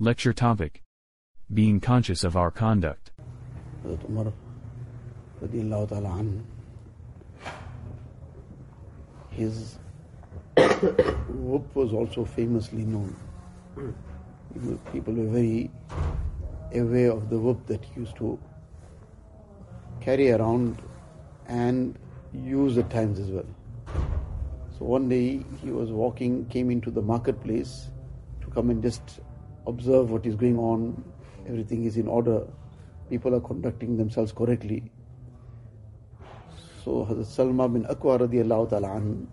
Lecture topic Being conscious of our conduct. His whoop was also famously known. People- were very aware of the whoop that he used to carry around and use at times as well. So one day he was walking, came into the marketplace to come and just observe what is going on. Everything is in order. People are conducting themselves correctly. So Hazrat Salma bin Akwa radiallahu ta'ala an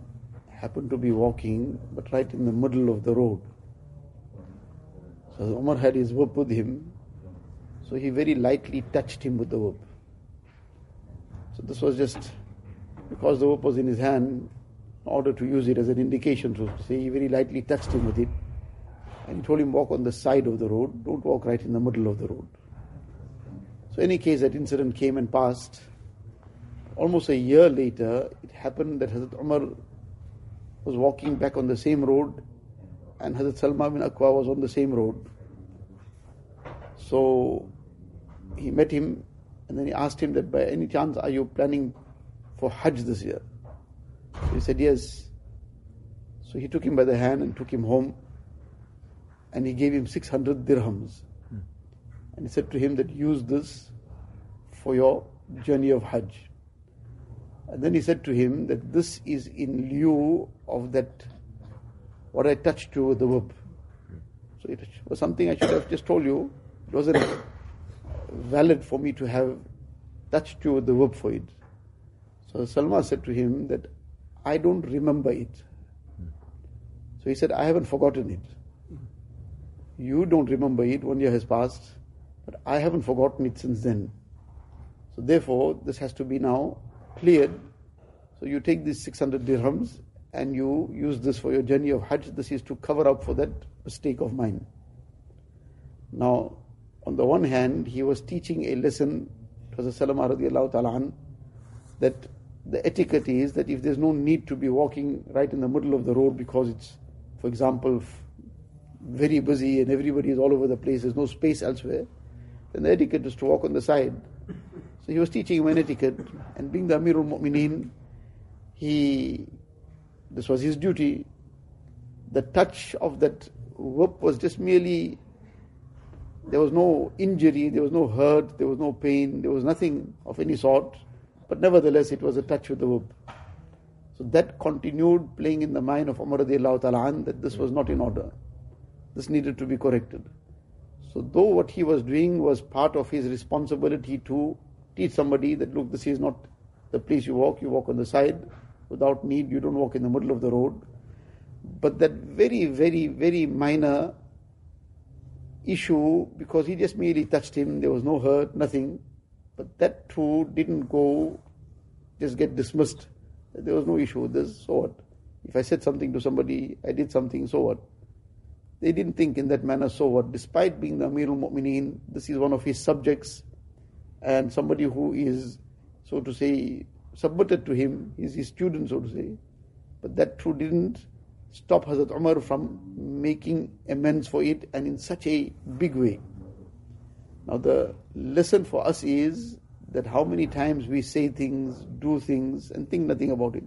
happened to be walking, but right in the middle of the road. So Umar had his whip with him, so he very lightly touched him with the whip. So this was just because the whip was in his hand, in order to use it as an indication to say, he very lightly touched him with it. And he told him, walk on the side of the road, don't walk right in the middle of the road. So, any case, that incident came and passed. Almost a year later, it happened that Hazrat Umar was walking back on the same road, and Hazrat Salma bin Akwa was on the same road. So, he met him, and then he asked him that by any chance are you planning for Hajj this year? He said yes. So he took him by the hand and took him home, and he gave him 600 dirhams. And he said to him that use this for your journey of Hajj. And then he said to him that this is in lieu of that what I touched you with the whip. So it was something I should have just told you. It wasn't valid for me to have touched you with the whip for it. So Salma said to him that I don't remember it. So he said, I haven't forgotten it. You don't remember it, one year has passed, but I haven't forgotten it since then. So therefore, this has to be now cleared. So you take these 600 dirhams and you use this for your journey of Hajj. This is to cover up for that mistake of mine. Now, on the one hand, he was teaching a lesson to Hazrat Salama radiallahu ta'ala that the etiquette is that if there's no need to be walking right in the middle of the road because it's, for example, very busy and everybody is all over the place, there's no space elsewhere, then the etiquette is to walk on the side. So he was teaching him an etiquette, and being the Amirul Mu'mineen, he, this was his duty. The touch of that whip was just merely, there was no injury, there was no hurt, there was no pain, there was nothing of any sort, but nevertheless it was a touch with the whip. So that continued playing in the mind of Umar radiallahu that this was not in order. This needed to be corrected. So though what he was doing was part of his responsibility to teach somebody that look, this is not the place you walk, you walk on the side without need, you don't walk in the middle of the road. But that very, very, very minor issue, because he just merely touched him, there was no hurt, nothing. But that too didn't go, just get dismissed. There was no issue with this, so what? If I said something to somebody, I did something, so what? They didn't think in that manner, so what? Despite being the Amirul Mu'mineen, this is one of his subjects, and somebody who is, so to say, submitted to him, is his student, so to say. But that too didn't stop Hazrat Umar from making amends for it, and in such a big way. Now, the lesson for us is that how many times we say things, do things, and think nothing about it.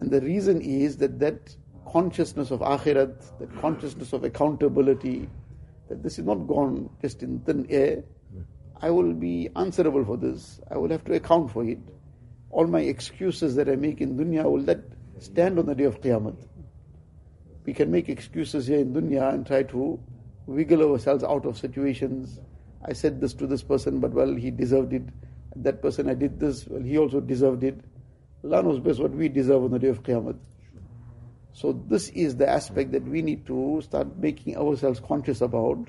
And the reason is that that consciousness of akhirat, that consciousness of accountability, that this is not gone just in thin air. I will be answerable for this. I will have to account for it. All my excuses that I make in dunya will that stand on the day of Qiyamah. We can make excuses here in dunya and try to wiggle ourselves out of situations. I said this to this person, but well, he deserved it. That person, I did this, well, he also deserved it. Allah knows best what we deserve on the day of Qiyamah. So this is the aspect that we need to start making ourselves conscious about.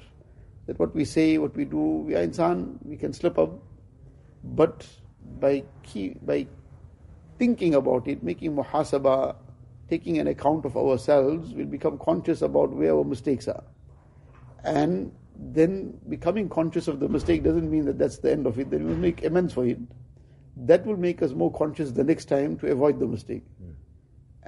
That what we say, what we do, we are insan, we can slip up. But by key, by thinking about it, making muhasaba, taking an account of ourselves, we'll become conscious about where our mistakes are. And then becoming conscious of the mistake doesn't mean that that's the end of it. Then we'll make amends for it. That will make us more conscious the next time to avoid the mistake.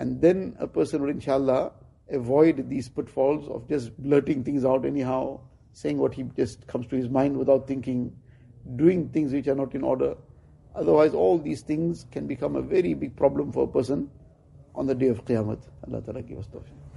And then a person will, inshallah, avoid these pitfalls of just blurting things out anyhow, saying what he just comes to his mind without thinking, doing things which are not in order. Otherwise, all these things can become a very big problem for a person on the day of Qiyamah. Allah Ta'ala give us tawfiq.